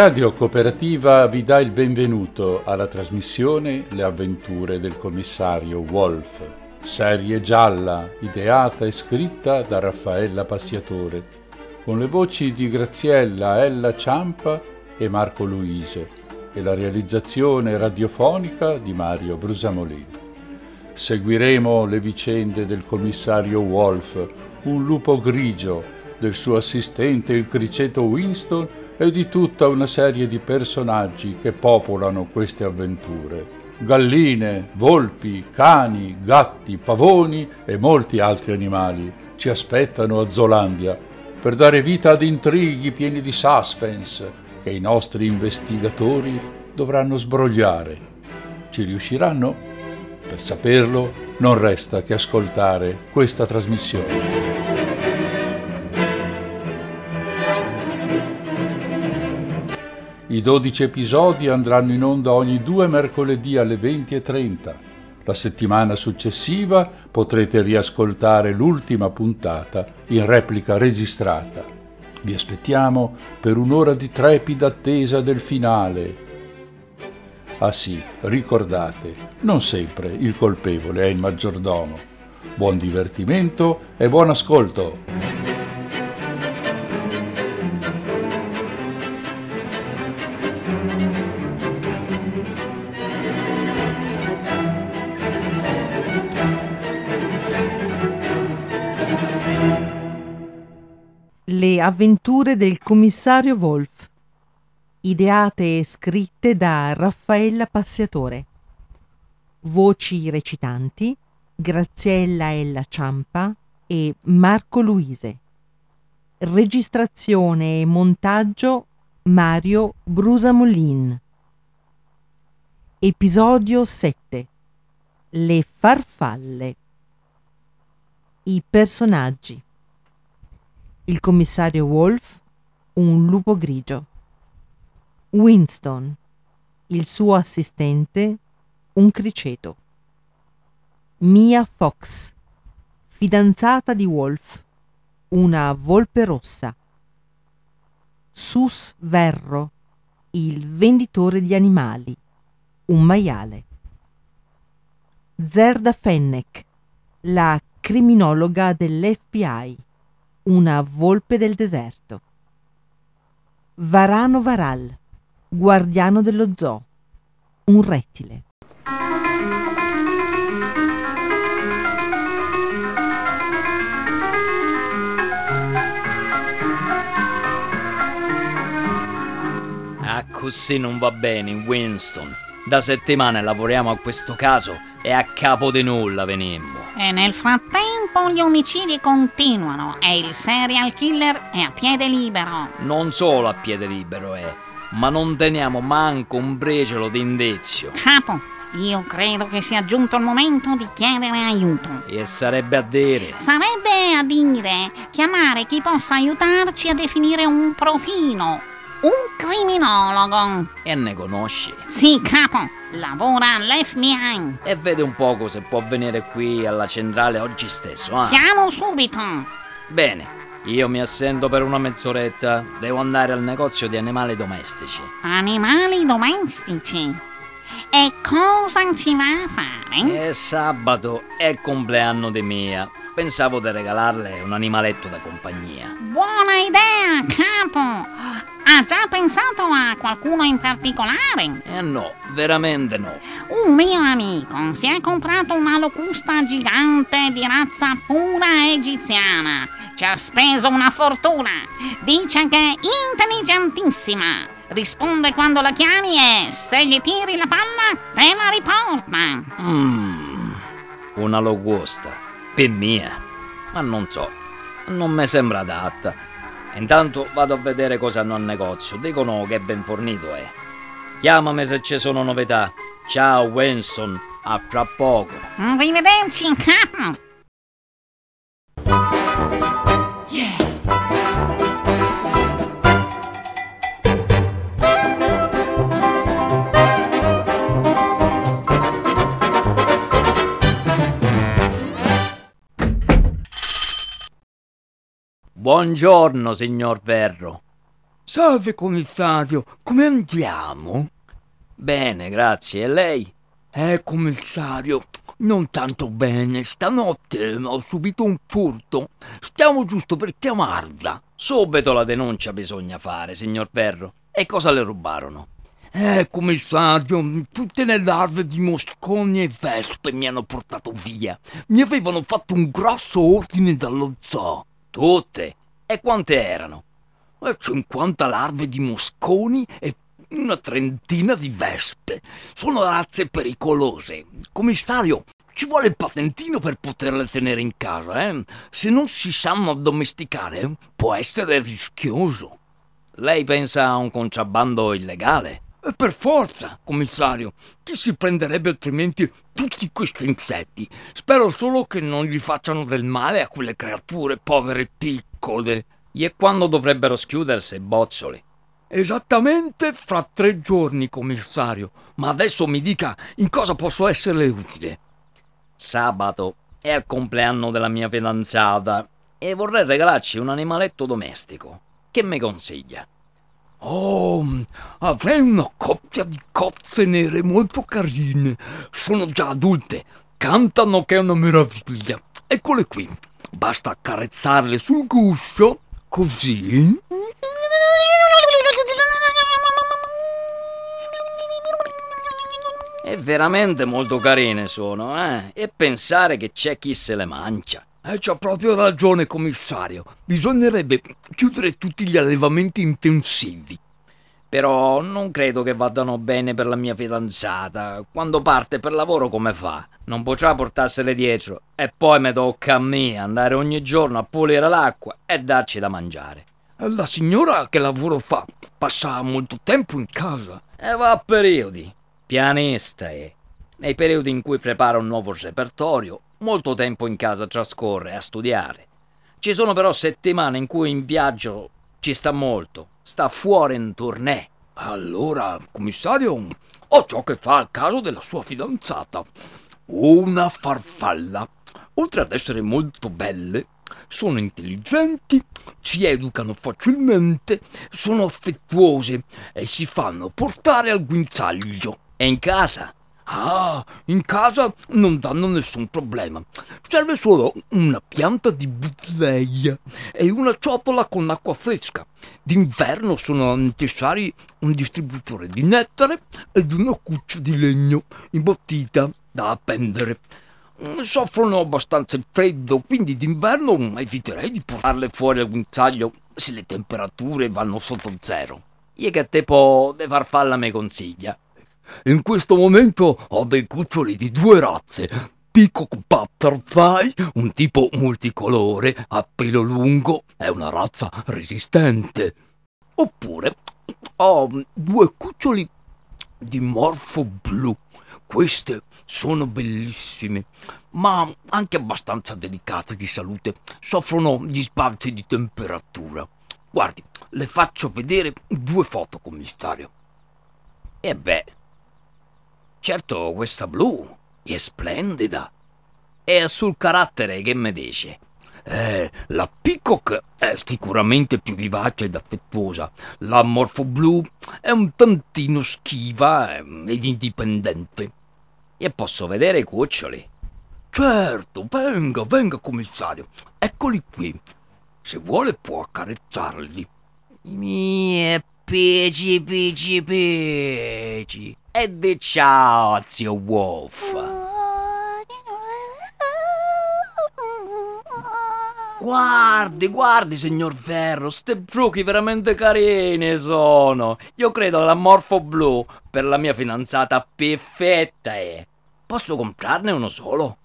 Radio Cooperativa vi dà il benvenuto alla trasmissione Le avventure del commissario Wolf, serie gialla ideata e scritta da Raffaella Passiatore, con le voci di Graziella Ella Ciampa e Marco Luise e la realizzazione radiofonica di Mario Brusamolini. Seguiremo le vicende del commissario Wolf, un lupo grigio, del suo assistente il criceto Winston e di tutta una serie di personaggi che popolano queste avventure. Galline, volpi, cani, gatti, pavoni e molti altri animali ci aspettano a Zolandia per dare vita ad intrighi pieni di suspense che i nostri investigatori dovranno sbrogliare. Ci riusciranno? Per saperlo non resta che ascoltare questa trasmissione. I 12 episodi andranno in onda ogni due mercoledì alle 20.30. La settimana successiva potrete riascoltare l'ultima puntata in replica registrata. Vi aspettiamo per un'ora di trepida attesa del finale Ah sì, ricordate, non sempre il colpevole è il maggiordomo. Buon divertimento e buon ascolto! Avventure del commissario Wolf ideate e scritte da Raffaella Passiatore. Voci recitanti Graziella Ella Ciampa e Marco Luise. Registrazione e montaggio Mario Brusamolin. Episodio 7 Le farfalle. I personaggi. Il commissario Wolf, un lupo grigio. Winston, il suo assistente, un criceto. Mia Fox, fidanzata di Wolf, una volpe rossa. Sus Verro, il venditore di animali, un maiale. Zerda Fennec, la criminologa dell'FBI, una volpe del deserto. Varano Varal, guardiano dello zoo, un rettile. Ah, così non va bene, Winston. Da settimane lavoriamo a questo caso e a capo di nulla venemmo. E nel frattempo gli omicidi continuano e il serial killer è a piede libero. Non solo a piede libero è, ma non teniamo manco un briciolo di indizio. Capo, io credo che sia giunto il momento di chiedere aiuto. E sarebbe a dire. Sarebbe a dire chiamare chi possa aiutarci a definire un profilo. Un criminologo. E ne conosci? Sì, capo. Lavora all'FBI. E vede un poco se può venire qui alla centrale oggi stesso, eh? Chiamo subito. Bene, io mi assento per una mezz'oretta. Devo andare al negozio di animali domestici. Animali domestici? E cosa ci va a fare? È sabato, è compleanno di Mia. Pensavo di regalarle un animaletto da compagnia. Buona idea, capo! Ha già pensato a qualcuno in particolare? Eh no, veramente no. Un mio amico si è comprato una locusta gigante di razza pura egiziana. Ci ha speso una fortuna. Dice che è intelligentissima. Risponde quando la chiami e se gli tiri la palla te la riporta. Mmm, una locusta. Per mia. Ma non so, non mi sembra adatta. Intanto vado a vedere cosa hanno al negozio. Dicono che ben fornito è. Chiamami se ci sono novità. Ciao Winston, a fra poco. Arrivederci, capo. Buongiorno, signor Verro. Salve, commissario, come andiamo? Bene, grazie. E lei? Eh, commissario, non tanto bene. Stanotte ho subito un furto. Stiamo giusto per chiamarla. Subito la denuncia bisogna fare, signor Ferro. E cosa le rubarono? Eh, commissario, tutte le larve di mosconi e vespe mi hanno portato via. Mi avevano fatto un grosso ordine dallo zoo. Tutte? E quante erano? 50 eh, larve di mosconi e una trentina di vespe. Sono razze pericolose. Commissario, ci vuole il patentino per poterle tenere in casa, eh? Se non si sanno addomesticare, può essere rischioso. Lei pensa a un contrabbando illegale? E per forza, commissario. Chi si prenderebbe altrimenti tutti questi insetti? Spero solo che non gli facciano del male a quelle creature povere e piccole. E quando dovrebbero schiudersi, bozzoli? Esattamente fra tre giorni, commissario. Ma adesso mi dica in cosa posso esserle utile. Sabato è il compleanno della mia fidanzata e vorrei regalarci un animaletto domestico. Che mi consiglia? Oh, avrei una coppia di cozze nere molto carine. Sono già adulte. Cantano che è una meraviglia. Eccole qui. Basta accarezzarle sul guscio, così. E veramente molto carine sono, eh? E pensare che c'è chi se le mangia. Eh, c'ha proprio ragione, commissario. Bisognerebbe chiudere tutti gli allevamenti intensivi. Però non credo che vadano bene per la mia fidanzata. Quando parte per lavoro come fa? Non potrà portarsele dietro. E poi mi tocca a me andare ogni giorno a pulire l'acqua e darci da mangiare. La signora che lavoro fa? Passa molto tempo in casa. E va a periodi. Pianista è. Nei periodi in cui prepara un nuovo repertorio, molto tempo in casa trascorre a studiare. Ci sono però settimane in cui in viaggio ci sta molto, sta fuori in tournée. Allora, commissario, ho ciò che fa al caso della sua fidanzata. Una farfalla. Oltre ad essere molto belle, sono intelligenti, si educano facilmente, sono affettuose e si fanno portare al guinzaglio. E in casa? Ah, in casa non danno nessun problema. Serve solo una pianta di butleia e una ciotola con acqua fresca. D'inverno sono necessari un distributore di nettare ed una cuccia di legno imbottita da appendere. Soffrono abbastanza il freddo, quindi d'inverno eviterei di portarle fuori al guinzaglio se le temperature vanno sotto zero. E che tipo di farfalla mi consiglia? In questo momento ho dei cuccioli di due razze. Peacock Butterfly, un tipo multicolore, a pelo lungo, è una razza resistente. Oppure ho due cuccioli di morfo blu. Queste sono bellissime, ma anche abbastanza delicate di salute. Soffrono gli sbalzi di temperatura. Guardi, le faccio vedere due foto, commissario. E beh, Certo, questa blu è splendida. E sul carattere che mi dice? Eh, la Peacock è sicuramente più vivace ed affettuosa. La Morfo Blu è un tantino schiva ed indipendente. E posso vedere i cuccioli? Certo, venga, venga, commissario. Eccoli qui. Se vuole può accarezzarli. Mie peci, peci, peci. E di ciao, zio Wolf. Guardi, guardi, signor Ferro, ste bruchi veramente carine sono. Io credo la morfo blu per la mia fidanzata perfetta è. Posso comprarne uno solo?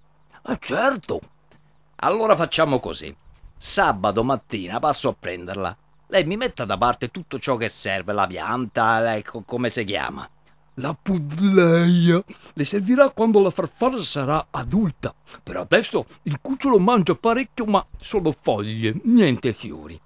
Eh certo. Allora facciamo così. Sabato mattina passo a prenderla. Lei mi metta da parte tutto ciò che serve, la pianta, ecco come si chiama. La pudleia le servirà quando la farfalla sarà adulta. Per adesso il cucciolo mangia parecchio, ma solo foglie, niente fiori.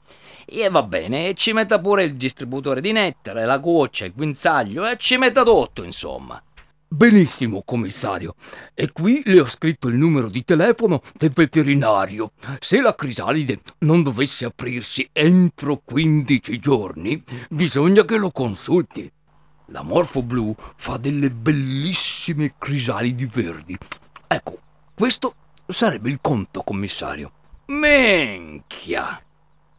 E va bene, ci metta pure il distributore di nettare, la goccia, il guinzaglio e ci metta tutto, insomma. Benissimo, commissario. E qui le ho scritto il numero di telefono del veterinario. Se la crisalide non dovesse aprirsi entro 15 giorni, bisogna che lo consulti. La Morfo Blu fa delle bellissime crisalidi verdi. Ecco, questo sarebbe il conto, commissario. Menchia!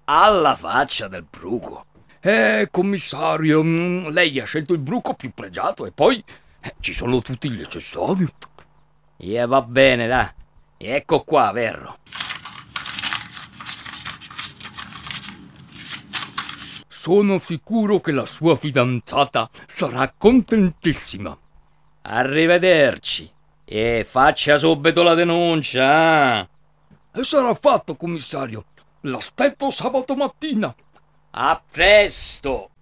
Alla faccia del bruco. Eh, commissario, mm, lei ha scelto il bruco più pregiato e poi eh, ci sono tutti gli accessori. E va bene, dai. Ecco qua, vero. Sono sicuro che la sua fidanzata sarà contentissima. Arrivederci. E faccia subito la denuncia. eh? E sarà fatto, commissario. L'aspetto sabato mattina. A presto.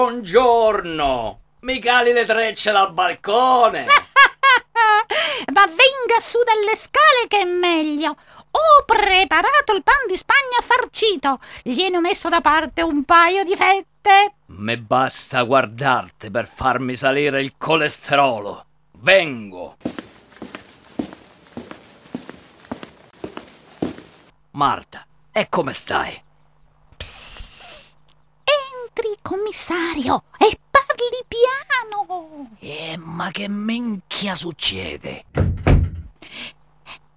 Buongiorno. Mi cali le trecce dal balcone. Ma venga su dalle scale che è meglio. Ho preparato il pan di Spagna farcito. Gliene ho messo da parte un paio di fette. Me basta guardarti per farmi salire il colesterolo. Vengo. Marta, e come stai? Entri, commissario, e parli piano. Eh, ma che minchia succede?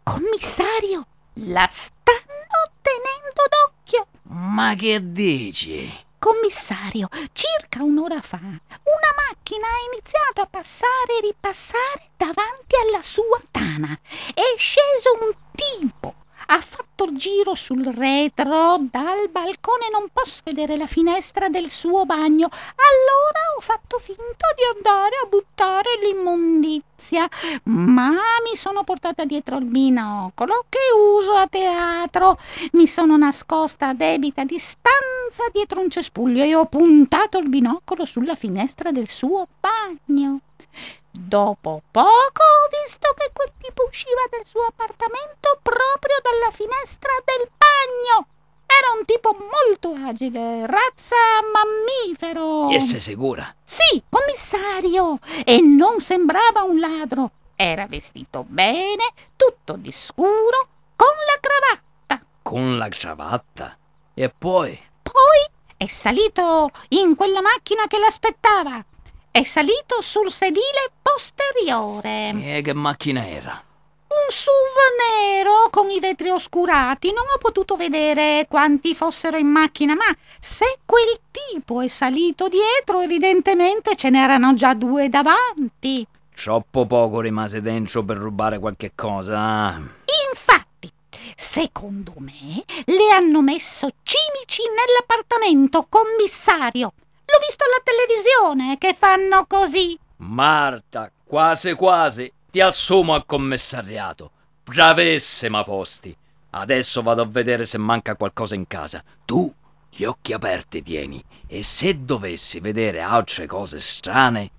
Commissario, la stanno tenendo d'occhio. Ma che dici? Commissario, circa un'ora fa una macchina ha iniziato a passare e ripassare davanti alla sua tana. È sceso un tipo. Ha fatto il giro sul retro, dal balcone non posso vedere la finestra del suo bagno. Allora ho fatto finta di andare a buttare l'immondizia, ma mi sono portata dietro il binocolo che uso a teatro. Mi sono nascosta a debita distanza dietro un cespuglio e ho puntato il binocolo sulla finestra del suo bagno. Dopo poco ho visto che quel tipo usciva dal suo appartamento proprio dalla finestra del bagno. Era un tipo molto agile, razza mammifero. E sei sicura? Sì, commissario. E non sembrava un ladro. Era vestito bene, tutto di scuro, con la cravatta. Con la cravatta? E poi? Poi è salito in quella macchina che l'aspettava. È salito sul sedile posteriore. E che macchina era? Un SUV nero con i vetri oscurati. Non ho potuto vedere quanti fossero in macchina, ma se quel tipo è salito dietro, evidentemente ce n'erano già due davanti. Troppo poco rimase dentro per rubare qualche cosa. Infatti, secondo me, le hanno messo cimici nell'appartamento, commissario. L'ho visto alla televisione che fanno così. Marta, quasi quasi ti assumo al commissariato. Bravissima fosti. Adesso vado a vedere se manca qualcosa in casa. Tu gli occhi aperti tieni e se dovessi vedere altre cose strane,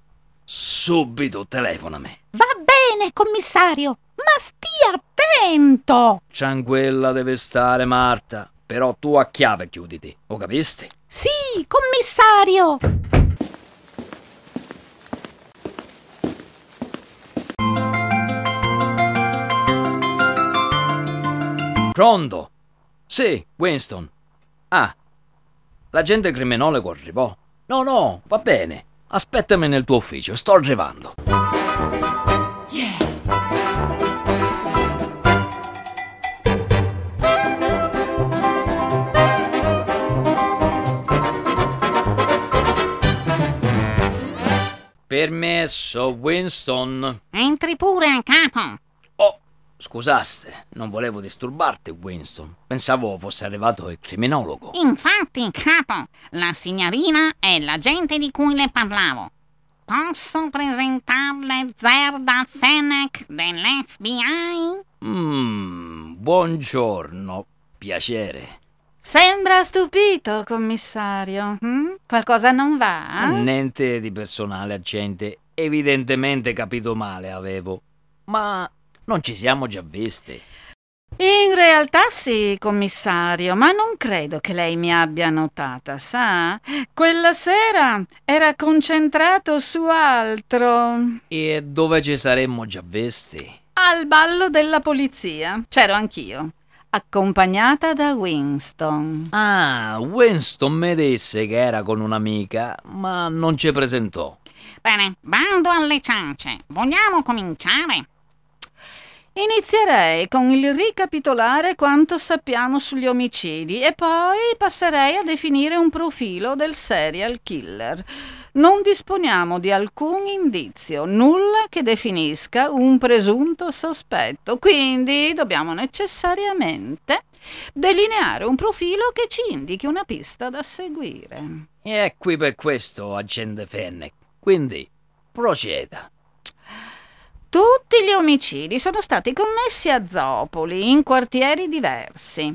subito telefonami. Va bene, commissario, ma stia attento. Tranquilla deve stare Marta, però tu a chiave chiuditi, o capisti? Sì, commissario. Pronto? Sì, Winston. Ah, l'agente criminologo arrivò. No, no, va bene. Aspettami nel tuo ufficio, sto arrivando. Permesso, Winston. Entri pure, capo. Oh, Scusaste, non volevo disturbarti, Winston. Pensavo fosse arrivato il criminologo. Infatti, capo, la signorina è l'agente di cui le parlavo. Posso presentarle Zerda Fennec dell'FBI? Mmm, buongiorno, piacere. Sembra stupito, commissario. hm? Qualcosa non va? Niente di personale, agente. Evidentemente capito male avevo. Ma non ci siamo già visti. In realtà sì, commissario, ma non credo che lei mi abbia notata, sa? Quella sera era concentrato su altro. E dove ci saremmo già visti? Al ballo della polizia. C'ero anch'io, accompagnata da Winston. Ah, Winston mi disse che era con un'amica, ma non ci presentò. Bene, bando alle ciance. Vogliamo cominciare? Inizierei con il ricapitolare quanto sappiamo sugli omicidi e poi passerei a definire un profilo del serial killer. Non disponiamo di alcun indizio, nulla che definisca un presunto sospetto, quindi dobbiamo necessariamente delineare un profilo che ci indichi una pista da seguire. E è qui per questo, agente Fennec. Quindi, proceda. Tutti gli omicidi sono stati commessi a Zopoli, in quartieri diversi.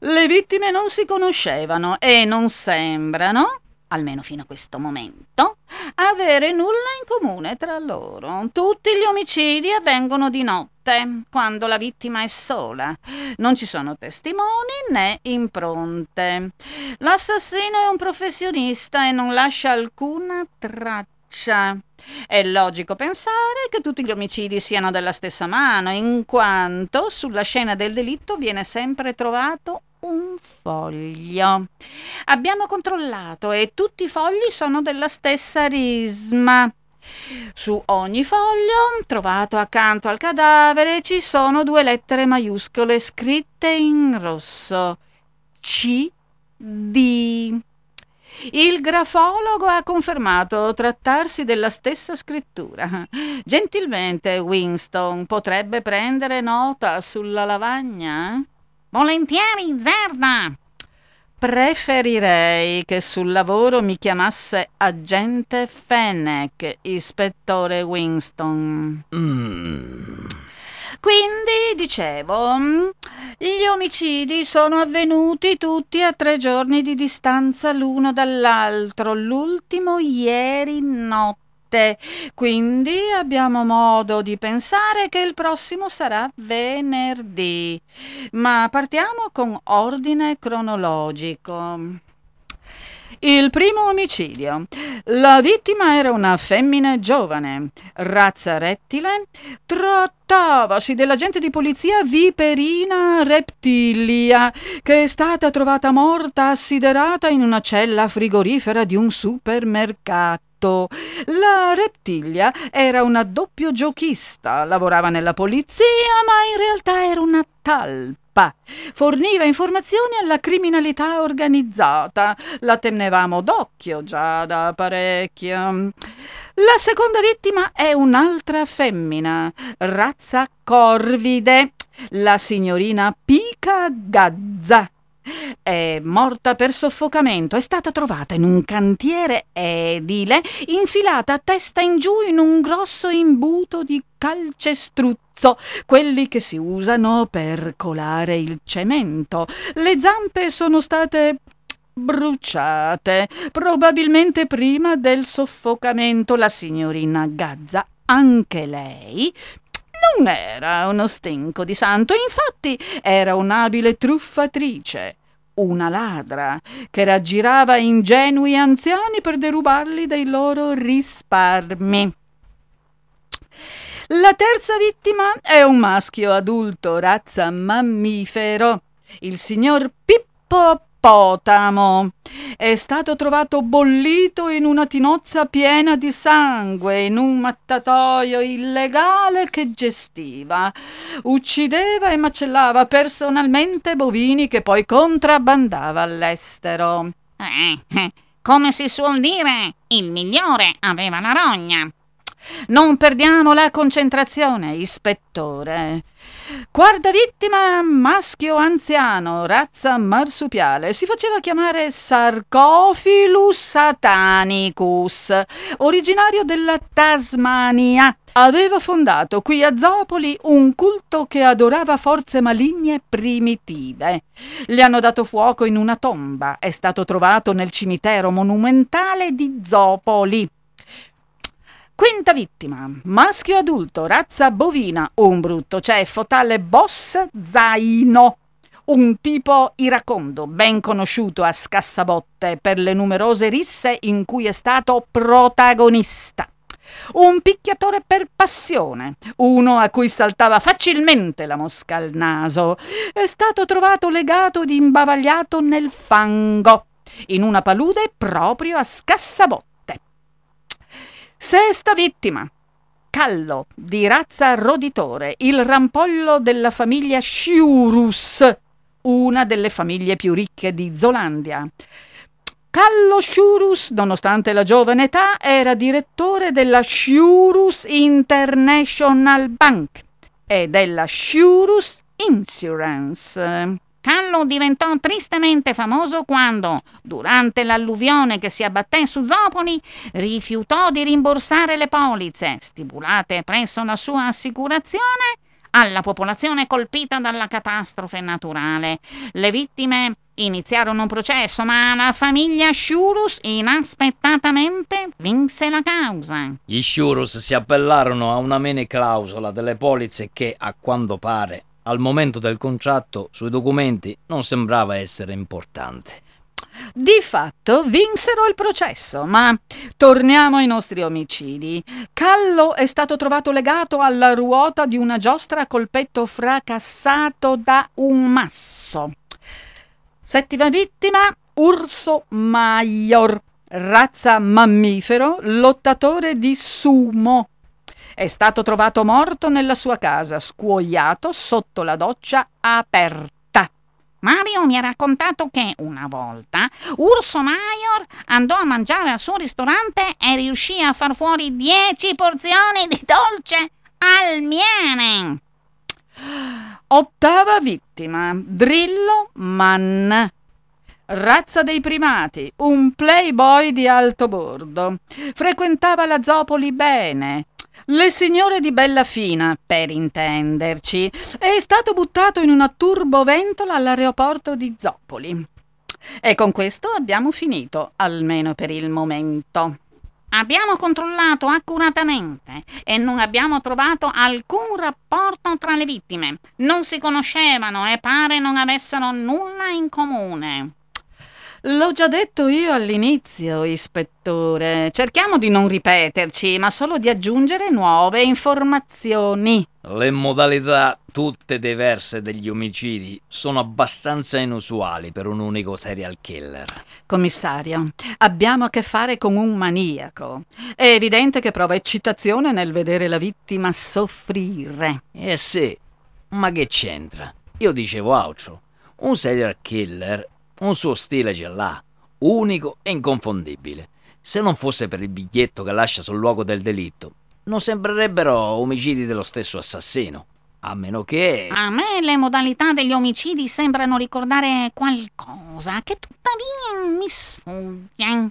Le vittime non si conoscevano e non sembrano, almeno fino a questo momento, avere nulla in comune tra loro. Tutti gli omicidi avvengono di notte, quando la vittima è sola. Non ci sono testimoni né impronte. L'assassino è un professionista e non lascia alcuna traccia. È logico pensare che tutti gli omicidi siano della stessa mano, in quanto sulla scena del delitto viene sempre trovato un foglio. Abbiamo controllato e tutti i fogli sono della stessa risma. Su ogni foglio, trovato accanto al cadavere, ci sono due lettere maiuscole scritte in rosso. C. D. Il grafologo ha confermato trattarsi della stessa scrittura. Gentilmente, Winston, potrebbe prendere nota sulla lavagna? Volentieri, Zerda. Preferirei che sul lavoro mi chiamasse agente Fennec, ispettore Winston. Mm. Quindi, dicevo, gli omicidi sono avvenuti tutti a tre giorni di distanza l'uno dall'altro, l'ultimo ieri notte. Quindi abbiamo modo di pensare che il prossimo sarà venerdì. Ma partiamo con ordine cronologico. Il primo omicidio. La vittima era una femmina giovane, razza rettile, trattavasi dell'agente di polizia Viperina Reptilia, che è stata trovata morta assiderata in una cella frigorifera di un supermercato. La reptilia era una doppio giochista, lavorava nella polizia, ma in realtà era una talpa. Forniva informazioni alla criminalità organizzata. La tenevamo d'occhio già da parecchio. La seconda vittima è un'altra femmina, razza corvide, la signorina Pica Gazza. È morta per soffocamento, è stata trovata in un cantiere edile, infilata a testa in giù in un grosso imbuto di calcestruzzo, quelli che si usano per colare il cemento. Le zampe sono state bruciate, probabilmente prima del soffocamento. La signorina Gazza, anche lei, non era uno stinco di santo, infatti era un'abile truffatrice, una ladra che raggirava ingenui anziani per derubarli dei loro risparmi. La terza vittima è un maschio adulto, razza mammifero, il signor Pippo Potamo. È stato trovato bollito in una tinozza piena di sangue in un mattatoio illegale che gestiva. Uccideva e macellava personalmente bovini che poi contrabbandava all'estero. Eh, eh, come si suol dire, il migliore aveva la rogna. Non perdiamo la concentrazione, ispettore. Quarta vittima, maschio anziano, razza marsupiale. Si faceva chiamare Sarcophilus satanicus, originario della Tasmania. Aveva fondato qui a Zopoli un culto che adorava forze maligne primitive. Gli hanno dato fuoco in una tomba. È stato trovato nel cimitero monumentale di Zopoli. Quinta vittima, maschio adulto, razza bovina, un brutto ceffo, tale boss zaino. Un tipo iracondo, ben conosciuto a Scassabotte per le numerose risse in cui è stato protagonista. Un picchiatore per passione, uno a cui saltava facilmente la mosca al naso. È stato trovato legato ed imbavagliato nel fango, in una palude proprio a Scassabotte. Sesta vittima. Callo, di razza roditore, il rampollo della famiglia Sciurus, una delle famiglie più ricche di Zolandia. Callo Sciurus, nonostante la giovane età, era direttore della Sciurus International Bank e della Sciurus Insurance. Callo diventò tristemente famoso quando, durante l'alluvione che si abbatté su Zopoli, rifiutò di rimborsare le polizze stipulate presso la sua assicurazione alla popolazione colpita dalla catastrofe naturale. Le vittime iniziarono un processo, ma la famiglia Shurus inaspettatamente vinse la causa. Gli Shurus si appellarono a una mene clausola delle polizze che, a quanto pare, al momento del contratto sui documenti non sembrava essere importante. Di fatto vinsero il processo, ma torniamo ai nostri omicidi. Callo è stato trovato legato alla ruota di una giostra col petto fracassato da un masso. Settima vittima, Urso Maior, razza mammifero, lottatore di sumo. È stato trovato morto nella sua casa, scuoiato sotto la doccia aperta. Mario mi ha raccontato che una volta Urso Maior andò a mangiare al suo ristorante e riuscì a far fuori dieci porzioni di dolce al miele. Ottava vittima, Drillo Mann. Razza dei primati, un playboy di alto bordo. Frequentava la Zopoli bene, le signore di bella fina, per intenderci, è stato buttato in una turboventola all'aeroporto di Zoppoli. E con questo abbiamo finito, almeno per il momento. Abbiamo controllato accuratamente e non abbiamo trovato alcun rapporto tra le vittime. Non si conoscevano e pare non avessero nulla in comune. L'ho già detto io all'inizio, ispettore. Cerchiamo di non ripeterci, ma solo di aggiungere nuove informazioni. Le modalità, tutte diverse degli omicidi, sono abbastanza inusuali per un unico serial killer. Commissario, abbiamo a che fare con un maniaco. È evidente che prova eccitazione nel vedere la vittima soffrire. Eh sì, ma che c'entra? Io dicevo altro. Un serial killer un suo stile ce l'ha, unico e inconfondibile. Se non fosse per il biglietto che lascia sul luogo del delitto, non sembrerebbero omicidi dello stesso assassino. A meno che... A me le modalità degli omicidi sembrano ricordare qualcosa che tuttavia mi sfugge.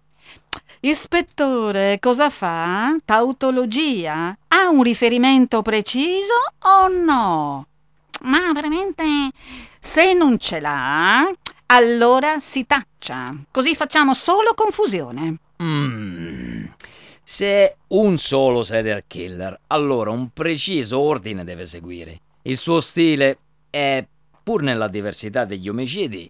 Ispettore, cosa fa? Tautologia? Ha un riferimento preciso o no? Ma veramente... Se non ce l'ha, allora si taccia. Così facciamo solo confusione. Mm. Se un solo serial killer, allora un preciso ordine deve seguire. Il suo stile è, pur nella diversità degli omicidi,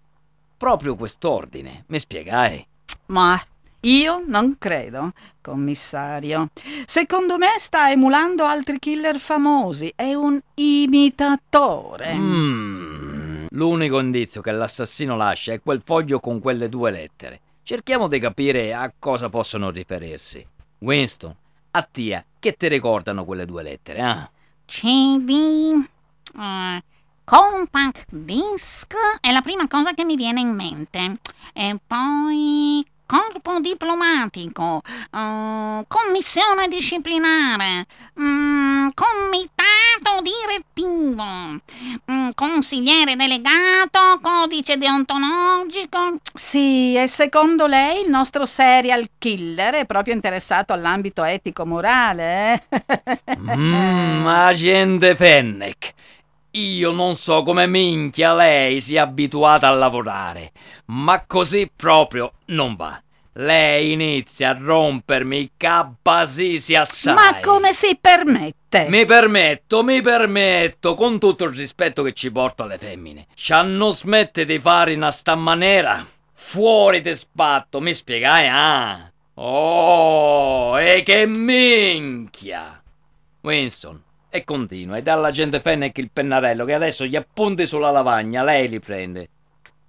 proprio quest'ordine. Mi spiegai? Ma io non credo, commissario. Secondo me sta emulando altri killer famosi. È un imitatore. Mm. L'unico indizio che l'assassino lascia è quel foglio con quelle due lettere. Cerchiamo di capire a cosa possono riferirsi. Winston, a te, che ti ricordano quelle due lettere, eh? CD, uh, compact disc è la prima cosa che mi viene in mente. E poi corpo diplomatico, uh, commissione disciplinare, um, comitato direttivo, um, consigliere delegato, codice deontologico. Sì, e secondo lei il nostro serial killer è proprio interessato all'ambito etico-morale, eh? Mmm, agente Fennec. Io non so come minchia lei sia abituata a lavorare, ma così proprio non va. Lei inizia a rompermi i cabasisi assai. Ma come si permette? Mi permetto, mi permetto, con tutto il rispetto che ci porto alle femmine. Ci hanno smette di fare in sta maniera? Fuori di spatto, mi spiegai, ah? Oh, e che minchia! Winston, e continua, e dà all'agente Fennec il pennarello che adesso gli appunti sulla lavagna, lei li prende.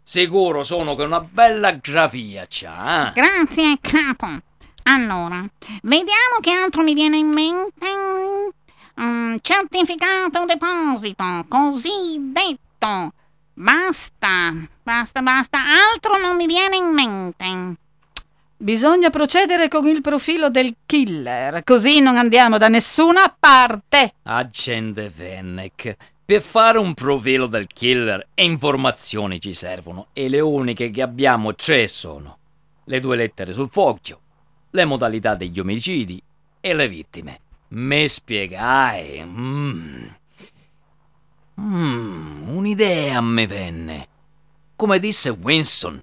Sicuro sono che una bella grafia c'ha. Eh? Grazie, capo. Allora, vediamo che altro mi viene in mente. Um, certificato deposito, così detto. Basta, basta, basta, altro non mi viene in mente. Bisogna procedere con il profilo del killer, così non andiamo da nessuna parte. Agente Fennec, per fare un profilo del killer informazioni ci servono e le uniche che abbiamo tre sono le due lettere sul foglio, le modalità degli omicidi e le vittime. Me spiegai. Mm. Mm, un'idea me venne. Come disse Winston,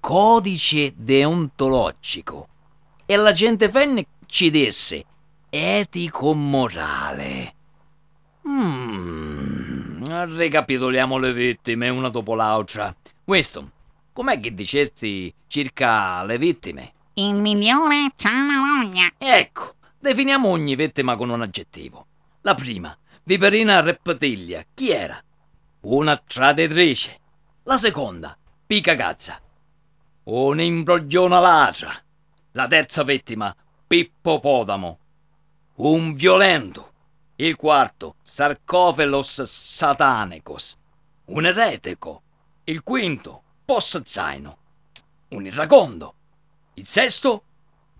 codice deontologico. E la gente Fennec ci disse etico-morale. Mm, ricapitoliamo le vittime una dopo l'altra. Winston, com'è che dicesti circa le vittime? Il migliore c'ha la voglia. Ecco, definiamo ogni vittima con un aggettivo. La prima, Viperina Reptilia, chi era? Una traditrice. La seconda, Picagazza un'imbrogliona ladra. La terza vittima, Pippopotamo. Un violento. Il quarto, Sarcofelos satanicos. Un eretico. Il quinto, Zaino. Un irracondo. Il sesto,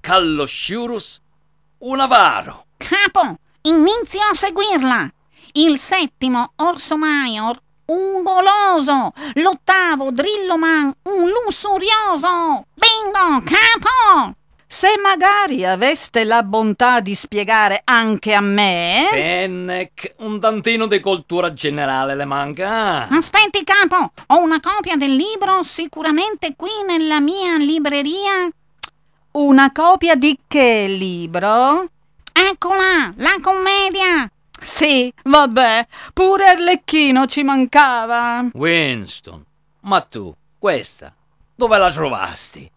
Callosciurus. Un avaro. Capo, inizio a seguirla. Il settimo, Orso Maior, un goloso, l'ottavo Drilloman, un lussurioso. Bingo, capo! Se magari aveste la bontà di spiegare anche a me. Fennec, un tantino di cultura generale le manca. Aspetti, capo, ho una copia del libro sicuramente qui nella mia libreria. Una copia di che libro? Eccola, la commedia. Sì, vabbè, pure Arlecchino ci mancava. Winston, ma tu, questa, dove la trovasti?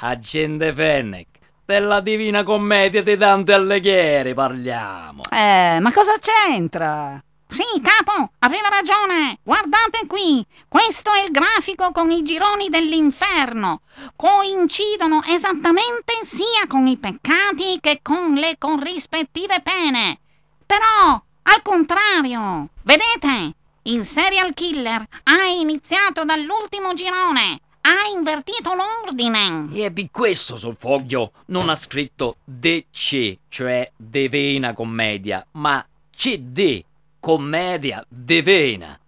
Agente Fennec, della Divina Commedia di Dante Alighieri parliamo. Eh, ma cosa c'entra? Sì, capo, aveva ragione. Guardate qui. Questo è il grafico con i gironi dell'inferno. Coincidono esattamente sia con i peccati che con le corrispettive pene. Però, al contrario, vedete, il serial killer ha iniziato dall'ultimo girone. Ha invertito l'ordine. E di questo sul foglio non ha scritto DC, cioè Devena Commedia, ma CD, Commedia Devena.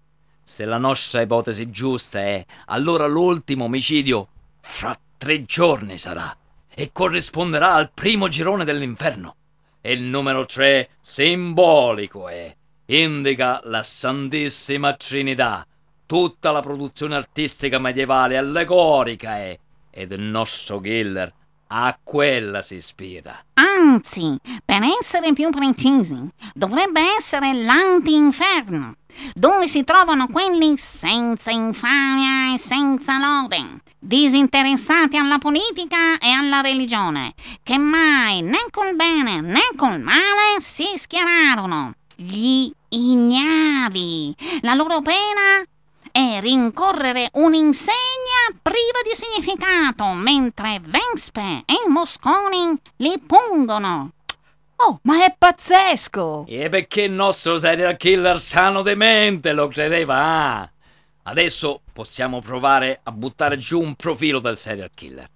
Se la nostra ipotesi giusta è, allora l'ultimo omicidio fra tre giorni sarà e corrisponderà al primo girone dell'inferno. E il numero 3 simbolico è. Indica la Santissima Trinità. Tutta la produzione artistica medievale allegorica è. Ed il nostro killer a quella si ispira. Anzi, per essere più precisi, dovrebbe essere l'anti-inferno, dove si trovano quelli senza infamia e senza lode, disinteressati alla politica e alla religione, che mai né col bene né col male si schierarono. Gli ignavi. La loro pena è rincorrere un'insegna priva di significato, mentre Vespe e Mosconi li pungono. Oh, ma è pazzesco! E perché il nostro serial killer sano demente lo credeva? Ah? Adesso possiamo provare a buttare giù un profilo del serial killer.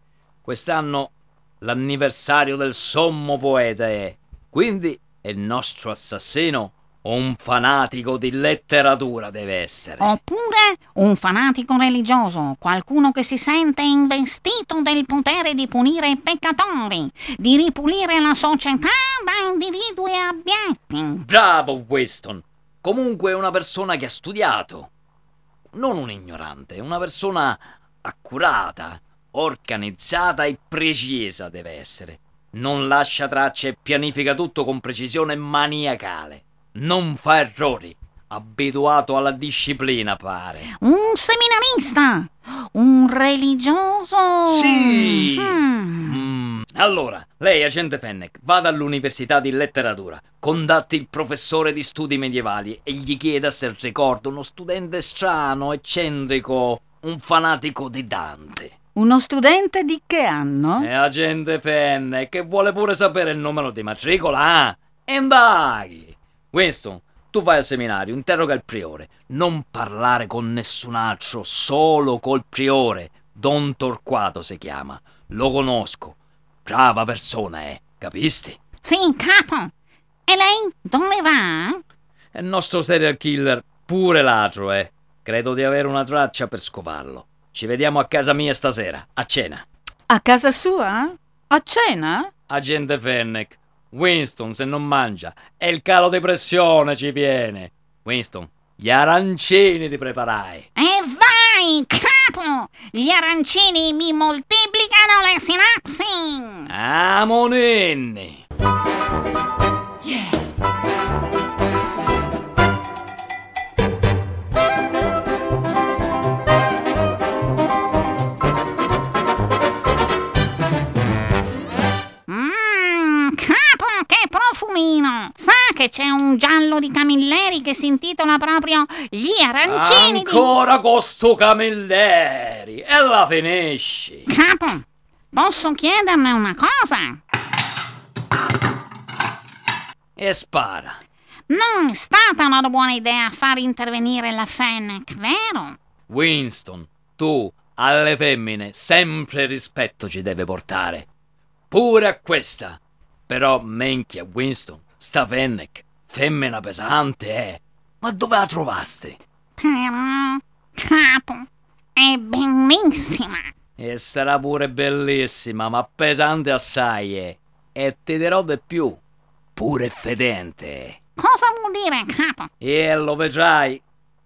Quest'anno l'anniversario del sommo poeta è. Quindi il nostro assassino un fanatico di letteratura deve essere. Oppure un fanatico religioso, qualcuno che si sente investito del potere di punire i peccatori, di ripulire la società da individui abietti. Bravo Weston! Comunque una persona che ha studiato. Non un ignorante, una persona accurata, organizzata e precisa deve essere. Non lascia tracce e pianifica tutto con precisione maniacale non fa errori. Abituato alla disciplina, pare. Un seminarista! Un religioso! Sì! Mm. Mm. Allora, lei, agente Fennec, vada all'Università di Letteratura, condatti il professore di studi medievali e gli chieda se ricorda uno studente strano, eccentrico, un fanatico di Dante. Uno studente di che anno? È agente Fennec, che vuole pure sapere il numero di matricola, eh? E dai! Winston, tu vai al seminario, interroga il priore. Non parlare con nessun altro, solo col priore. Don Torquato si chiama. Lo conosco. Brava persona è, capisti? Sì, capo. E lei dove va? È il nostro serial killer, pure ladro, eh. Credo di avere una traccia per scovarlo. Ci vediamo a casa mia stasera, a cena. A casa sua? A cena? Agente Fennec, Winston, se non mangia, e il calo di pressione ci viene. Winston, gli arancini ti preparai. E vai, capo! Gli arancini mi moltiplicano le sinapsi! Amoninni! Profumino. Sa che c'è un giallo di Camilleri che si intitola proprio Gli arancini Ancora di... con sto Camilleri! E la finisci! Capo, posso chiederle una cosa? E spara. Non è stata una buona idea far intervenire la Fennec, vero? Winston, tu alle femmine sempre rispetto ci deve portare. Pure a questa. Però, menchia, Winston, sta Fennec, femmina pesante, eh. Ma dove la trovaste? Capo, è bellissima. E sarà pure bellissima, ma pesante assai, eh. E ti dirò di più, pure fedente. Cosa vuol dire, capo? E lo vedrai.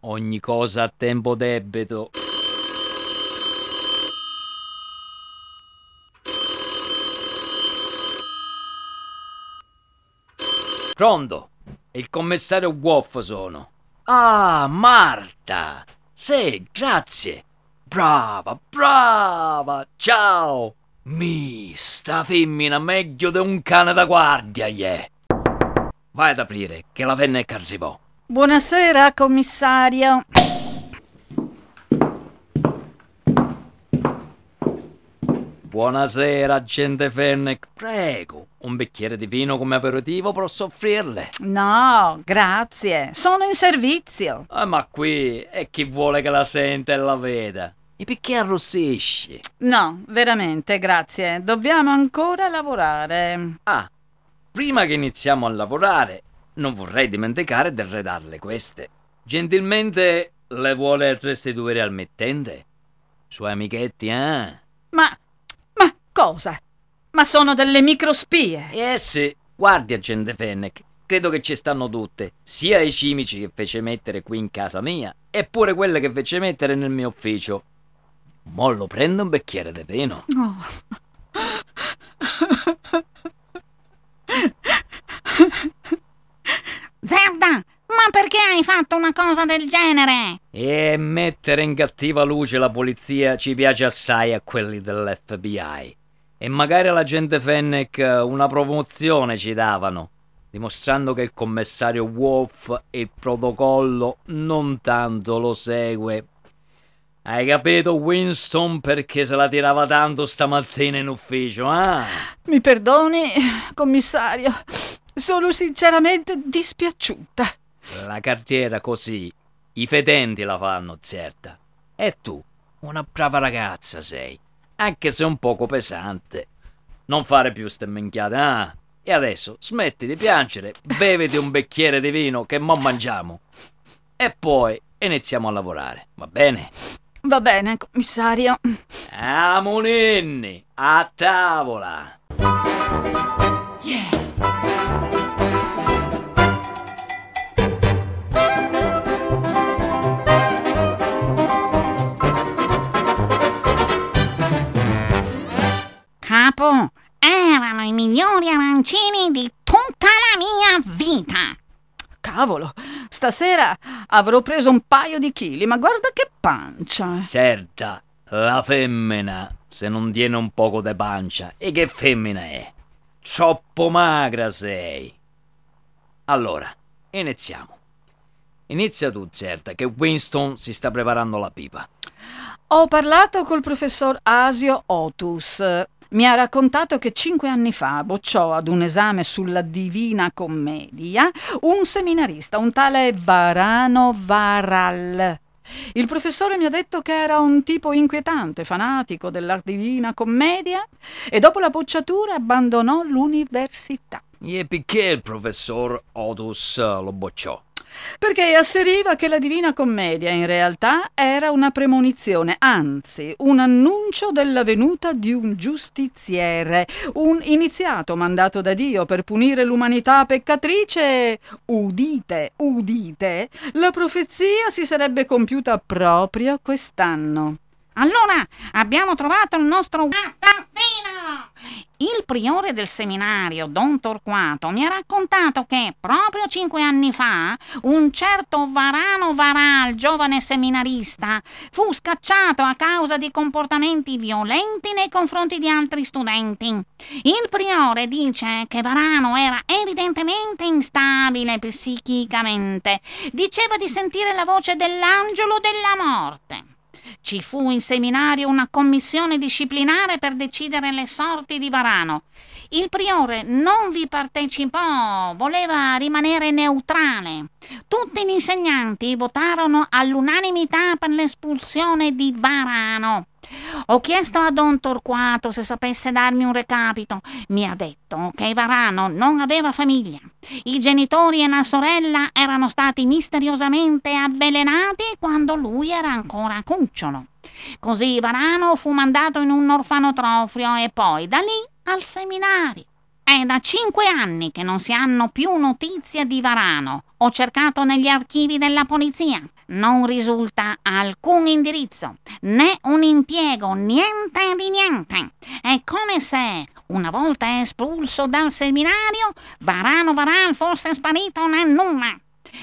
Ogni cosa a tempo debito. Pronto? Il commissario Wolf sono. Ah, Marta! Sì, grazie. Brava, brava! Ciao! Mi, sta femmina meglio di un cane da guardia, yeah. Vai ad aprire, che la venne che arrivò. Buonasera, commissario. Buonasera, agente Fennec. Prego, un bicchiere di vino come aperitivo posso offrirle? No, grazie. Sono in servizio. Ah, ma qui è chi vuole che la senta e la veda. E perché arrossisci? No, veramente, grazie. Dobbiamo ancora lavorare. Ah, prima che iniziamo a lavorare, non vorrei dimenticare di arredarle queste. Gentilmente le vuole restituire al mittente? Suoi amichetti, eh? Ma Cosa? Ma sono delle microspie. Eh sì, guardi agente Fennec, credo che ci stanno tutte, sia i cimici che fece mettere qui in casa mia, eppure quelle che fece mettere nel mio ufficio. Mollo prendo un bicchiere di vino. Oh. Zerda, ma perché hai fatto una cosa del genere? E mettere in cattiva luce la polizia ci piace assai a quelli dell'FBI. E magari all'agente Fennec eh, una promozione ci davano, dimostrando che il commissario Wolf il protocollo non tanto lo segue. Hai capito Winston perché se la tirava tanto stamattina in ufficio, eh? Mi perdoni, commissario, sono sinceramente dispiaciuta. La carriera così, i fedenti la fanno certa. E tu, una brava ragazza sei. Anche se un poco pesante. Non fare più ste minchiate, ah? E adesso smetti di piangere, beviti un bicchiere di vino che mo mangiamo. E poi iniziamo a lavorare, va bene? Va bene, commissario. Amoninni, a tavola! Capo, erano i migliori arancini di tutta la mia vita. Cavolo, stasera avrò preso un paio di chili, ma guarda che pancia. Certa, la femmina, se non tiene un poco di pancia, e che femmina è? Troppo magra sei. Allora, iniziamo. Inizia tu, certa, che Winston si sta preparando la pipa. Ho parlato col professor Asio Otus. Mi ha raccontato che cinque anni fa bocciò ad un esame sulla Divina Commedia un seminarista, un tale Varano Varal. Il professore mi ha detto che era un tipo inquietante, fanatico della Divina Commedia e dopo la bocciatura abbandonò l'università. E perché il professor Otus lo bocciò? Perché asseriva che la Divina Commedia in realtà era una premonizione, anzi un annuncio della venuta di un giustiziere, un iniziato mandato da Dio per punire l'umanità peccatrice. Udite, udite, la profezia si sarebbe compiuta proprio quest'anno. Allora abbiamo trovato il nostro assassino! Il priore del seminario, Don Torquato, mi ha raccontato che proprio cinque anni fa un certo Varano Varal, giovane seminarista, fu scacciato a causa di comportamenti violenti nei confronti di altri studenti. Il priore dice che Varano era evidentemente instabile psichicamente. Diceva di sentire la voce dell'angelo della morte. Ci fu in seminario una commissione disciplinare per decidere le sorti di Varano. Il priore non vi partecipò, voleva rimanere neutrale. Tutti gli insegnanti votarono all'unanimità per l'espulsione di Varano. Ho chiesto a Don Torquato se sapesse darmi un recapito. Mi ha detto che Varano non aveva famiglia. I genitori e la sorella erano stati misteriosamente avvelenati quando lui era ancora cucciolo. Così Varano fu mandato in un orfanotrofio e poi da lì al seminario. È da cinque anni che non si hanno più notizie di Varano. Ho cercato negli archivi della polizia. Non risulta alcun indirizzo, né un impiego, niente di niente. È come se, una volta espulso dal seminario, Varano Varan fosse sparito nel nulla.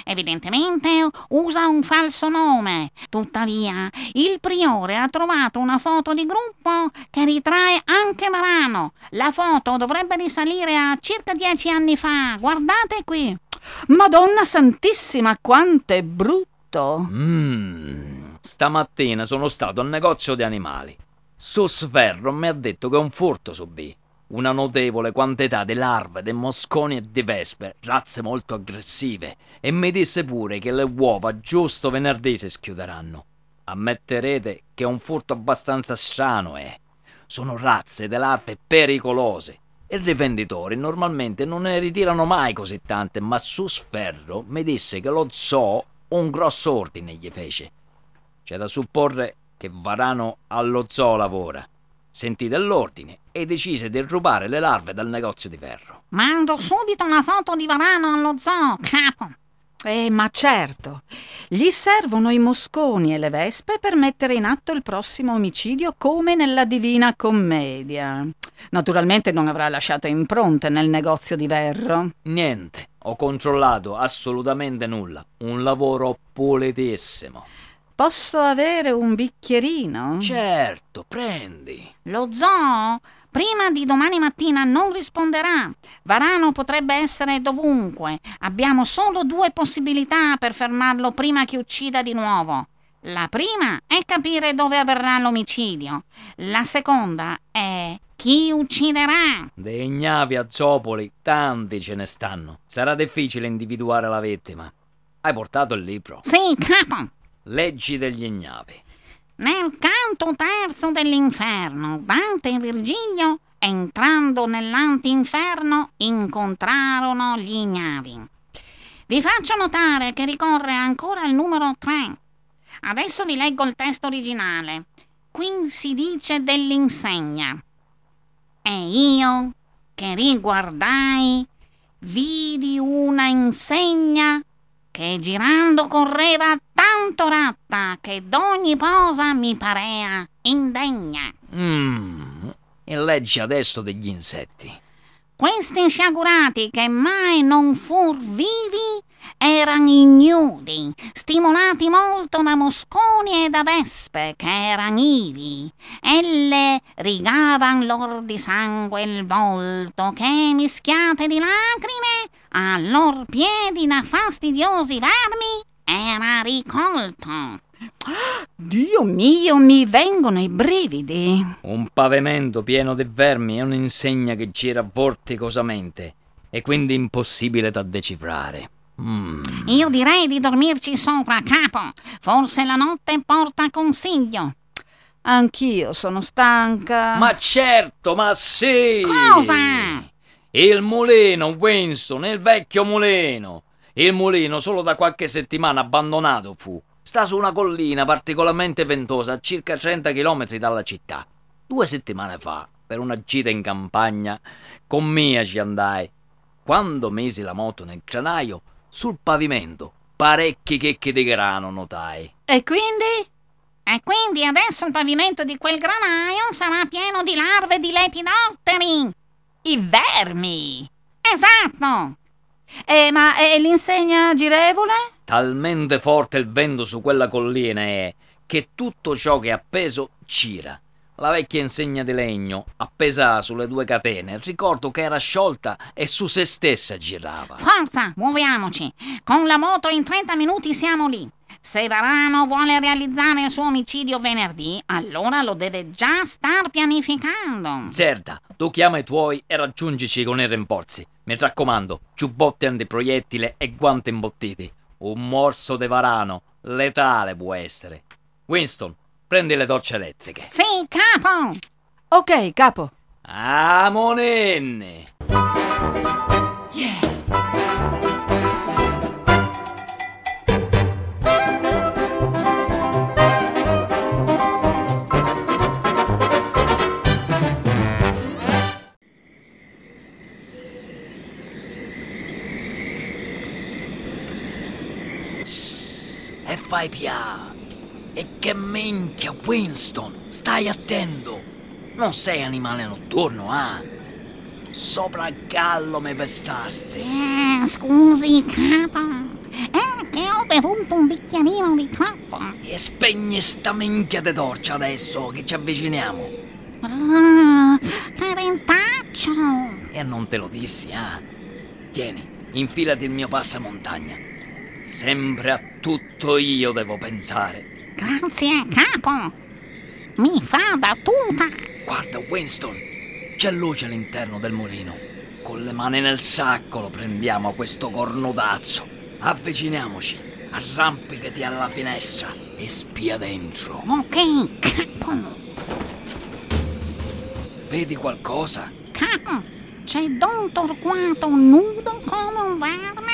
Evidentemente usa un falso nome. Tuttavia, il priore ha trovato una foto di gruppo che ritrae anche Varano. La foto dovrebbe risalire a circa dieci anni fa. Guardate qui. Madonna Santissima, quanto è brutto! Mmm, stamattina sono stato al negozio di animali. Sosferro mi ha detto che un furto subì una notevole quantità di larve, di mosconi e di vespe, razze molto aggressive, e mi disse pure che le uova giusto venerdì si schiuderanno. Ammetterete che è un furto abbastanza strano, eh. Sono razze di larve pericolose. I rivenditori normalmente non ne ritirano mai così tante, ma su Sferro mi disse che lo zoo un grosso ordine gli fece. C'è da supporre che Varano allo zoo lavora sentì dell'ordine e decise di rubare le larve dal negozio di ferro. Mando subito una foto di Varano allo zoo, capo. Eh, ma certo, gli servono i mosconi e le vespe per mettere in atto il prossimo omicidio come nella Divina Commedia. Naturalmente non avrà lasciato impronte nel negozio di Verro. Niente, ho controllato assolutamente nulla. Un lavoro pulitissimo. Posso avere un bicchierino? Certo, prendi. Lo zoo prima di domani mattina non risponderà. Varano potrebbe essere dovunque. Abbiamo solo due possibilità per fermarlo prima che uccida di nuovo. La prima è capire dove avverrà l'omicidio. La seconda è chi ucciderà. Dei ignavi a Zopoli, tanti ce ne stanno. Sarà difficile individuare la vittima. Hai portato il libro? Sì, capo. Leggi degli ignavi. Nel canto terzo dell'inferno, Dante e Virgilio, entrando nell'antinferno, incontrarono gli ignavi. Vi faccio notare che ricorre ancora il numero 3. Adesso vi leggo il testo originale. Qui si dice dell'insegna. E io, che riguardai, vidi una insegna che girando correva tanto ratta che d'ogni posa mi parea indegna. Mmm, e leggi adesso degli insetti. Questi sciagurati che mai non fur vivi eran ignudi, stimolati molto da mosconi e da vespe che eran ivi. Elle rigavan lor di sangue il volto che, mischiate di lacrime, a lor piedi da fastidiosi vermi era ricolto. Dio mio, mi vengono i brividi. Un pavimento pieno di vermi è un'insegna che gira vorticosamente e quindi impossibile da decifrare. Mm. Io direi di dormirci sopra, capo. Forse la notte porta consiglio. Anch'io sono stanca. Ma certo, ma sì! Cosa? Il mulino, Winston, il vecchio mulino. Il mulino solo da qualche settimana abbandonato fu. Sta su una collina particolarmente ventosa a circa 30 km dalla città. Due settimane fa, per una gita in campagna, con Mia ci andai. Quando misi la moto nel granaio, sul pavimento, parecchi checchi di grano notai. E quindi? E quindi adesso il pavimento di quel granaio sarà pieno di larve di lepidotteri. I vermi. Esatto. Eh, ma è l'insegna girevole? Talmente forte il vento su quella collina è che tutto ciò che è appeso gira. La vecchia insegna di legno, appesa sulle due catene, ricordo che era sciolta e su se stessa girava. Forza, muoviamoci. Con la moto in 30 minuti siamo lì. Se Varano vuole realizzare il suo omicidio venerdì, allora lo deve già star pianificando. Zerda, tu chiama i tuoi e raggiungici con i rimborsi. Mi raccomando, giubbotti antiproiettile e guanti imbottiti. Un morso di Varano, letale può essere. Winston, prendi le torce elettriche. Sì, capo. Ok, capo. Ah, monenne! Shh, fai piano. E che minchia, Winston, stai attento. Non sei animale notturno, ah? Sopra il gallo mi pestaste. Eh, scusi, capo. È che ho bevuto un bicchierino di troppo. E spegni sta minchia di torcia adesso che ci avviciniamo. Ah, che ventaccio. E non te lo dissi, ah? Tieni, infilati il mio passamontagna. Sempre a tutto io devo pensare. Grazie, capo. Mi fa da tuta. Guarda, Winston, c'è luce all'interno del mulino. Con le mani nel sacco lo prendiamo questo cornudazzo. Avviciniamoci, arrampicati alla finestra e spia dentro. Ok, capo. Vedi qualcosa? Capo, c'è Don Torquato nudo come un verme,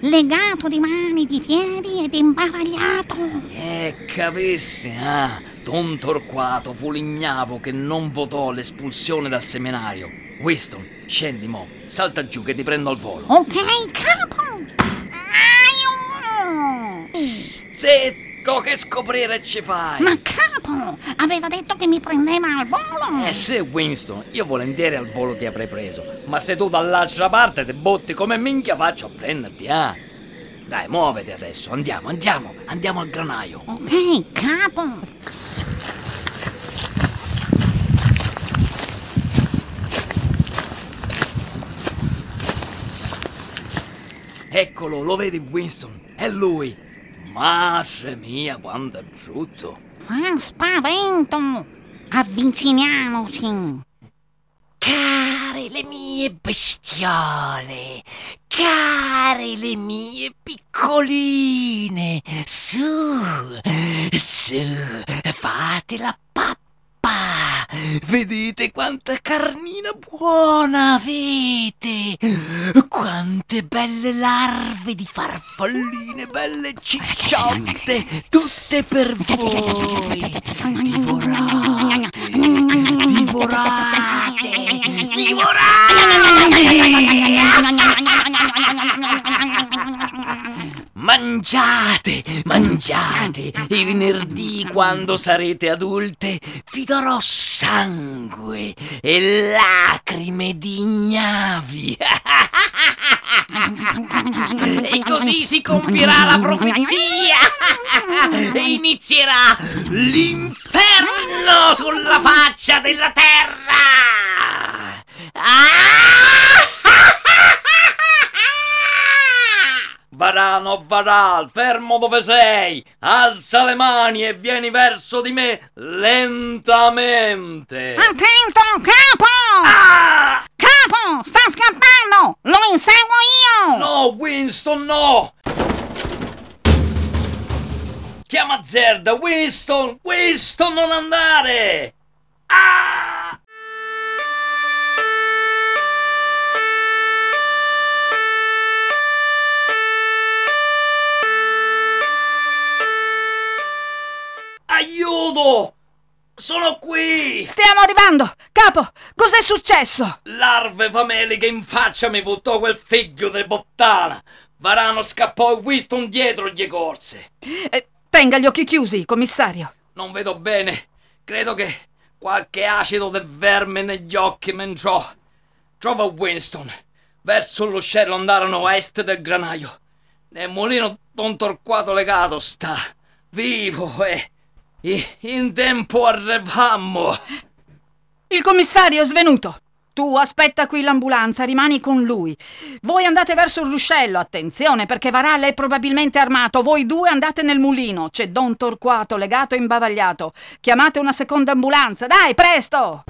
legato di mani, di piedi ed imbavagliato. Eh, capissi, ah? Don Torquato fu l'ignavo che non votò l'espulsione dal seminario. Winston, scendi mo, salta giù che ti prendo al volo. Ok, capo. Aiuto! Zitto, che scoprire ci fai? Ma capo, aveva detto che mi prendeva al volo. Eh sì, Winston, io volentieri al volo ti avrei preso, ma se tu dall'altra parte ti botti come minchia faccio a prenderti, ah? Dai, muoviti adesso, andiamo, andiamo, andiamo al granaio. Ok, capo. Eccolo, lo vedi Winston? È lui. Madre mia, quanto è brutto. Fa spavento. Avviciniamoci. Care le mie bestiole, care le mie piccoline, su, su, fate pappa. Vedete quanta carnina buona avete! Quante belle larve di farfalline, belle cicciotte, tutte per voi! Divorate, divorate, divorate! Mangiate, mangiate, e venerdì quando sarete adulte vi darò sangue e lacrime di ignavi. e così si compierà la profezia e inizierà l'inferno sulla faccia della terra. Ah! Varano, Varal, fermo dove sei! Alza le mani e vieni verso di me lentamente! Attento, capo! Ah! Capo, sta scappando! Lo inseguo io! No, Winston, no! Chiama Zerda, Winston! Winston, non andare! Ah! Aiuto! Sono qui! Stiamo arrivando! Capo, cos'è successo? Larve fameliche in faccia mi buttò quel figlio di bottana! Varano scappò e Winston dietro gli corse! Eh, tenga gli occhi chiusi, commissario. Non vedo bene. Credo che qualche acido del verme negli occhi mi entrò. Trova Winston. Verso l'uscello andarono a est del granaio. Nel mulino Don Torquato legato sta. Vivo e... in tempo arrivammo. Il commissario è svenuto. Tu aspetta qui l'ambulanza, rimani con lui. Voi andate verso il ruscello, attenzione perché Varal è probabilmente armato. Voi due andate nel mulino. C'è Don Torquato legato e imbavagliato. Chiamate una seconda ambulanza, dai, presto!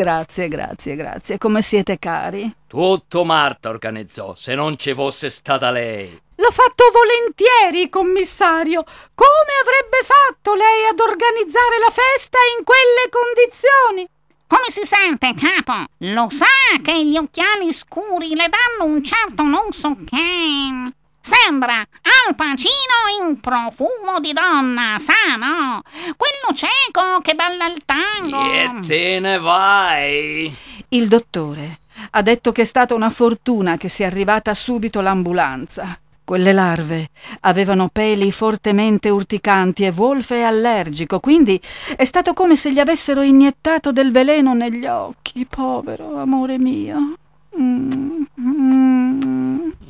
Grazie, grazie, grazie. Come siete cari? Tutto Marta organizzò, se non ci fosse stata lei. L'ho fatto volentieri, commissario. Come avrebbe fatto lei ad organizzare la festa in quelle condizioni? Come si sente, capo? Lo sa che gli occhiali scuri le danno un certo non so che. Sembra Al Pacino in profumo di donna, sa no? Quello cieco che balla il tango. E te ne vai. Il dottore ha detto che è stata una fortuna che sia arrivata subito l'ambulanza. Quelle larve avevano peli fortemente urticanti e Wolf è allergico, quindi è stato come se gli avessero iniettato del veleno negli occhi, povero amore mio. Mm, mm.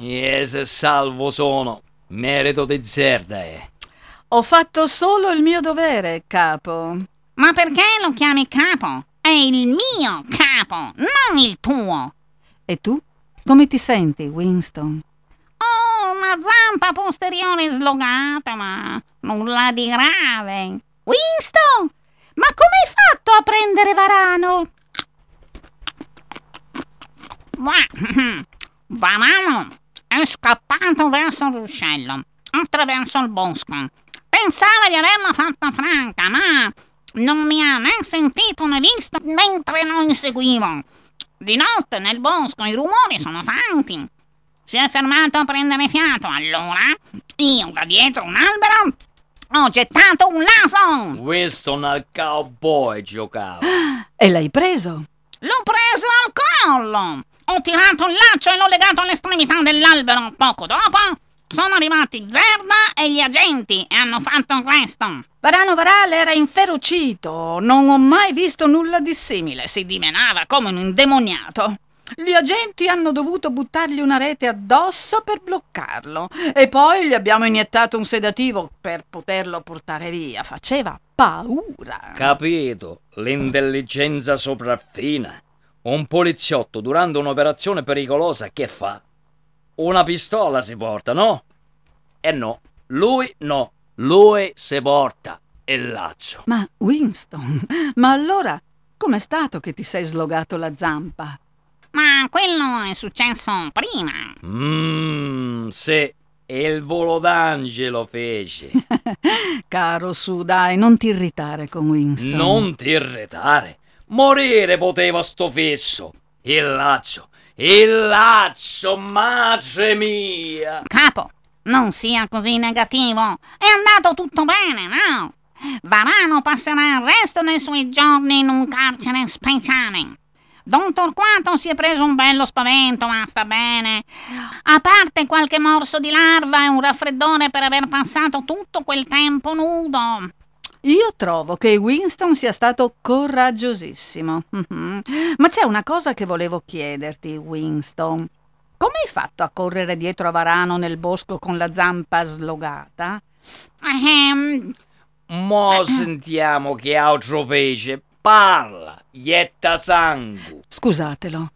Yes, salvo sono. Merito di Zerda è. Ho fatto solo il mio dovere, capo. Ma perché lo chiami capo? È il mio capo, non il tuo. E tu? Come ti senti, Winston? Oh, una zampa posteriore slogata, ma nulla di grave. Winston! Ma come hai fatto a prendere Varano? Va- Varano è scappato verso il ruscello, attraverso il bosco. Pensava di averla fatta franca, ma non mi ha né sentito né visto mentre lo inseguivo. Di notte nel bosco i rumori sono tanti. Si è fermato a prendere fiato, allora io da dietro un albero ho gettato un lasso. Winston al cowboy giocava. E l'hai preso? L'ho preso al collo. Ho tirato il laccio e l'ho legato all'estremità dell'albero. Poco dopo Sono arrivati Zerda e gli agenti e hanno fatto questo. Varano Varal era inferocito. Non ho mai visto nulla di simile. Si dimenava come un indemoniato. Gli agenti hanno dovuto buttargli una rete addosso per bloccarlo e poi gli abbiamo iniettato un sedativo per poterlo portare via. Faceva paura. Capito, l'intelligenza sopraffina. Un poliziotto durante un'operazione pericolosa che fa? Una pistola si porta, no? E no, lui no, lui si porta il lazzo. Ma Winston, ma allora com'è stato che ti sei slogato la zampa? Ma quello è successo prima. Mmm, sì, il volo d'angelo fece. Caro su, dai, non ti irritare con Winston. Non ti irritare. Morire poteva sto fesso. Il lazzo, il lazzo, madre mia. Capo, non sia così negativo. È andato tutto bene, no? Varano passerà il resto dei suoi giorni in un carcere speciale. Don Torquato si è preso un bello spavento, ma sta bene. A parte qualche morso di larva e un raffreddore per aver passato tutto quel tempo nudo. Io trovo che Winston sia stato coraggiosissimo. Ma c'è una cosa che volevo chiederti, Winston. Come hai fatto a correre dietro a Varano nel bosco con la zampa slogata? Ehm, Mo sentiamo che altro fece. Parla, ietta sangue. Scusatelo.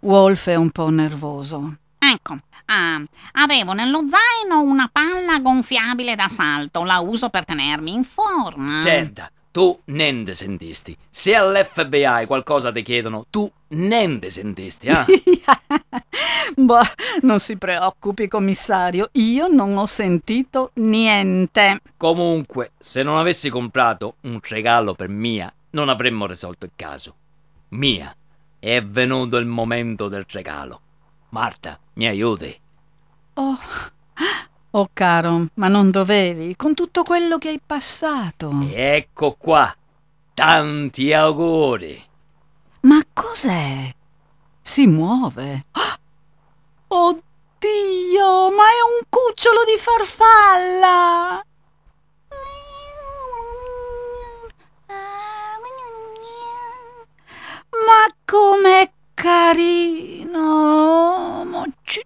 Wolf è un po' nervoso. ecco, ah, avevo nello zaino una palla gonfiabile da salto. La uso per tenermi in forma. Senta, tu niente sentisti. Se all'FBI qualcosa ti chiedono, tu niente sentisti, ah? Boh, non si preoccupi, commissario. Io non ho sentito niente. Comunque, se non avessi comprato un regalo per Mia, non avremmo risolto il caso. Mia, è venuto il momento del regalo. Marta, mi aiuti? Oh, oh caro, ma non dovevi, con tutto quello che hai passato. Ecco qua. Tanti auguri. Ma cos'è? Si muove. Ah! Oddio, ma è un cucciolo di farfalla! Ma com'è carino! Ci.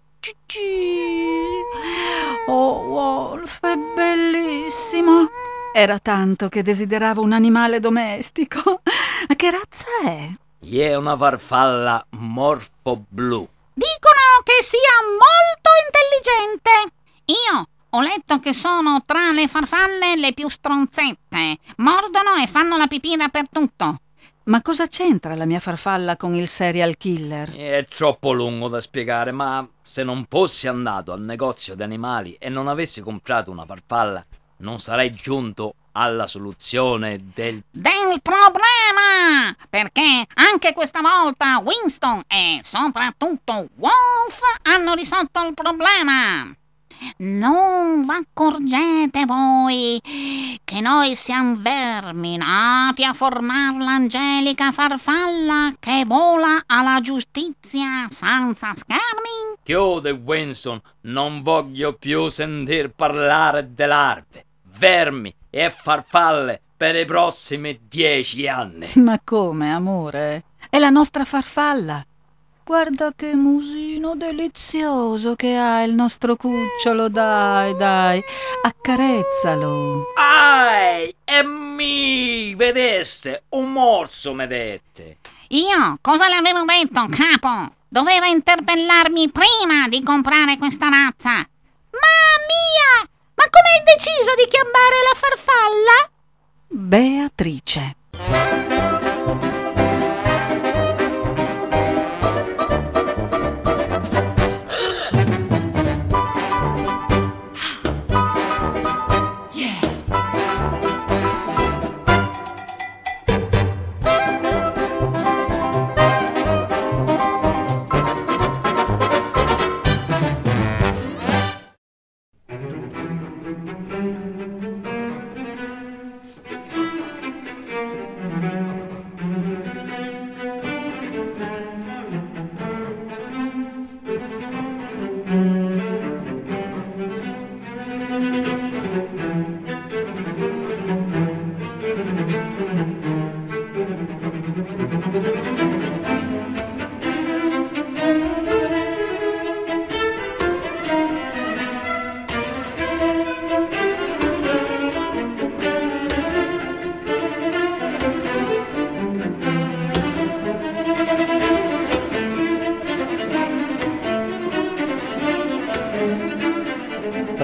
Oh, Wolf, è bellissimo! Era tanto che desideravo un animale domestico. Che razza è? È una farfalla morfo blu. Dicono che sia molto intelligente. Io ho letto che sono tra le farfalle le più stronzette. Mordono e fanno la pipì dappertutto. Ma cosa c'entra la mia farfalla con il serial killer? È troppo lungo da spiegare, ma se non fossi andato al negozio di animali e non avessi comprato una farfalla, non sarei giunto alla soluzione del... Del problema! Perché anche questa volta Winston e soprattutto Wolf hanno risolto il problema. Non vi accorgete voi che noi siamo vermi nati a formare l'angelica farfalla che vola alla giustizia senza schermi? Chiude Winston, non voglio più sentir parlare di larve, vermi e farfalle per i prossimi dieci anni. Ma come, amore? È la nostra farfalla. Guarda che musino delizioso che ha il nostro cucciolo, dai, dai, accarezzalo. Ai, e mi, vedeste, un morso mi dette. Io cosa le avevo detto, capo? Doveva interpellarmi prima di comprare questa razza. Ma mia! Ma come hai deciso di chiamare la farfalla? Beatrice.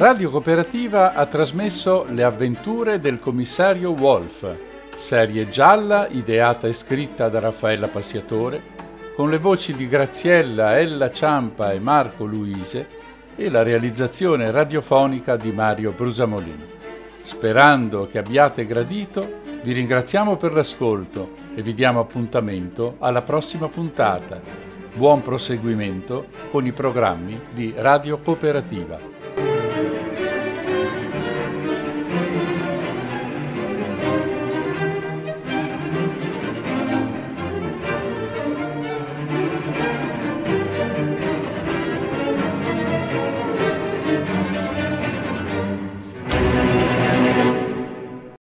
Radio Cooperativa ha trasmesso Le avventure del commissario Wolf, serie gialla ideata e scritta da Raffaella Passiatore, con le voci di Graziella, Ella Ciampa e Marco Luise e la realizzazione radiofonica di Mario Brusamolin. Sperando che abbiate gradito, vi ringraziamo per l'ascolto e vi diamo appuntamento alla prossima puntata. Buon proseguimento con i programmi di Radio Cooperativa.